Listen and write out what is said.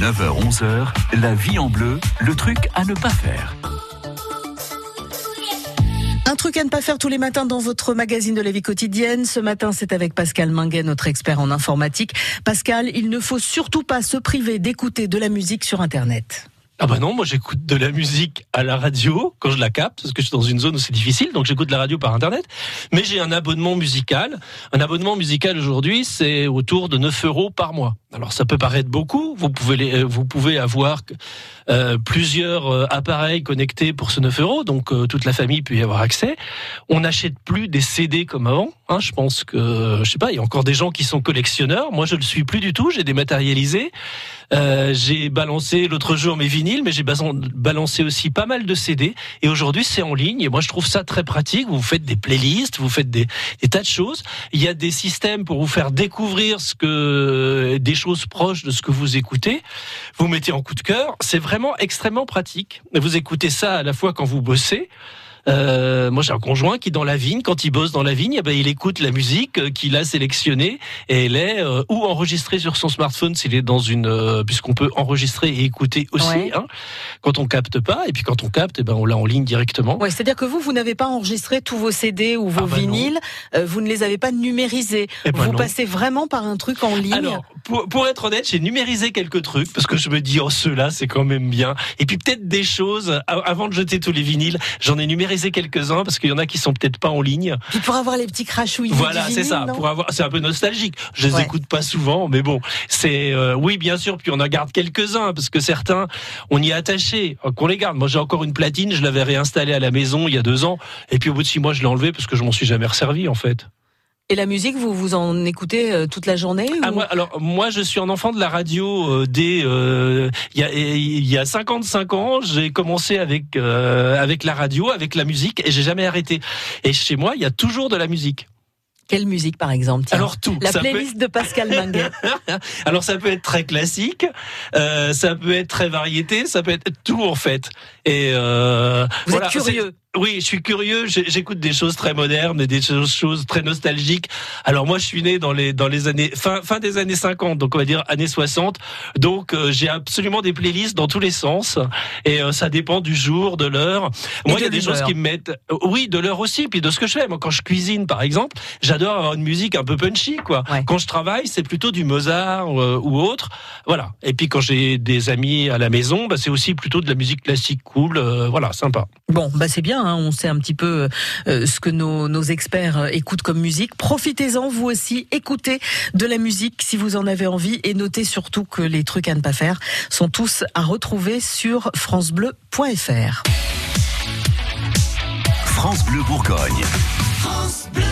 9h-11h, la vie en bleu, le truc à ne pas faire. Un truc à ne pas faire tous les matins dans votre magazine de la vie quotidienne. Ce matin, c'est avec Pascal Minguet, notre expert en informatique. Pascal, il ne faut surtout pas se priver d'écouter de la musique sur Internet. Ah bah non, moi j'écoute de la musique à la radio quand je la capte, parce que je suis dans une zone où c'est difficile, donc j'écoute de la radio par internet. Mais j'ai un abonnement musical. Un abonnement musical aujourd'hui, c'est autour de 9 euros par mois. Alors ça peut paraître beaucoup. Vous pouvez les, euh, vous pouvez avoir euh, plusieurs euh, appareils connectés pour ce 9 euros, donc euh, toute la famille peut y avoir accès. On n'achète plus des CD comme avant. Hein, je pense que je sais pas, il y a encore des gens qui sont collectionneurs. Moi, je le suis plus du tout. J'ai dématérialisé. Euh, j'ai balancé l'autre jour mes vinyles, mais j'ai balancé aussi pas mal de CD. Et aujourd'hui, c'est en ligne. Et moi, je trouve ça très pratique. Vous faites des playlists, vous faites des, des tas de choses. Il y a des systèmes pour vous faire découvrir ce que des choses proches de ce que vous écoutez. Vous mettez en coup de cœur. C'est vraiment extrêmement pratique. Vous écoutez ça à la fois quand vous bossez. Euh, moi, j'ai un conjoint qui, dans la vigne, quand il bosse dans la vigne, eh ben, il écoute la musique euh, qu'il a sélectionnée et elle est euh, ou enregistrée sur son smartphone s'il est dans une, euh, puisqu'on peut enregistrer et écouter aussi, Ouais. hein, quand on capte pas. Et puis quand on capte, eh ben, on l'a en ligne directement. Ouais, c'est-à-dire que vous, vous n'avez pas enregistré tous vos CD ou vos Ah bah vinyles, euh, vous ne les avez pas numérisés. Eh ben vous non. passez vraiment par un truc en ligne. Alors, pour, pour être honnête, j'ai numérisé quelques trucs parce que je me dis, oh, ceux-là, c'est quand même bien. Et puis peut-être des choses, avant de jeter tous les vinyles, j'en ai numérisé quelques-uns parce qu'il y en a qui sont peut-être pas en ligne. Puis pour avoir les petits crachouillis Voilà, c'est ça. Pour avoir, c'est un peu nostalgique. Je les Ouais. écoute pas souvent, mais bon, c'est euh, oui, bien sûr. Puis on en garde quelques-uns parce que certains, on y est attaché, euh, qu'on les garde. Moi, j'ai encore une platine, je l'avais réinstallée à la maison il y a deux ans, et puis au bout de six mois, je l'ai enlevée parce que je m'en suis jamais resservi en fait. Et la musique, vous vous en écoutez euh, toute la journée Ah, moi, alors moi je suis un enfant de la radio euh, dès euh, il y a y a 55 ans j'ai commencé avec euh, avec la radio avec la musique et j'ai jamais arrêté et chez moi il y a toujours de la musique Quelle musique, par exemple tiens alors tout La peut- playlist de Pascal Minguet. alors ça peut être très classique euh, ça peut être très variété ça peut être tout en fait et euh, Vous voilà, êtes curieux. Oui, je suis curieux. J'écoute des choses très modernes et des choses, très nostalgiques. Alors moi, je suis né dans les dans les années fin fin des années 50, donc on va dire années 60. Donc euh, j'ai absolument des playlists dans tous les sens et euh, ça dépend du jour, de l'heure. Moi, il y a de des choses qui me mettent. euh, Oui, de l'heure aussi, puis de ce que je fais. Moi, quand je cuisine, par exemple, j'adore avoir une musique un peu punchy, quoi. Ouais. Quand je travaille, c'est plutôt du Mozart euh, ou autre. Voilà. Et puis quand j'ai des amis à la maison, bah, c'est aussi plutôt de la musique classique cool. voilà, sympa. Bon, bah c'est bien, hein, on sait un petit peu euh, ce que nos, nos experts euh, écoutent comme musique. Profitez-en, vous aussi, écoutez de la musique si vous en avez envie et notez surtout que les trucs à ne pas faire sont tous à retrouver sur francebleu.fr. France Bleu Bourgogne. France Bleu.